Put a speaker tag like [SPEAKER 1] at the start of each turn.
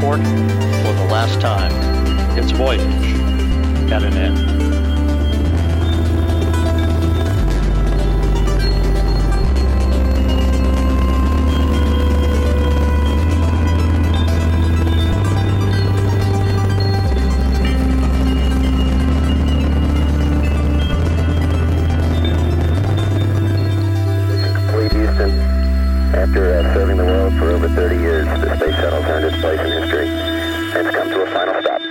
[SPEAKER 1] for the last time. Its voyage at an end.
[SPEAKER 2] Serving the world for over 30 years, the space shuttle's earned its place in history it's come to a final stop.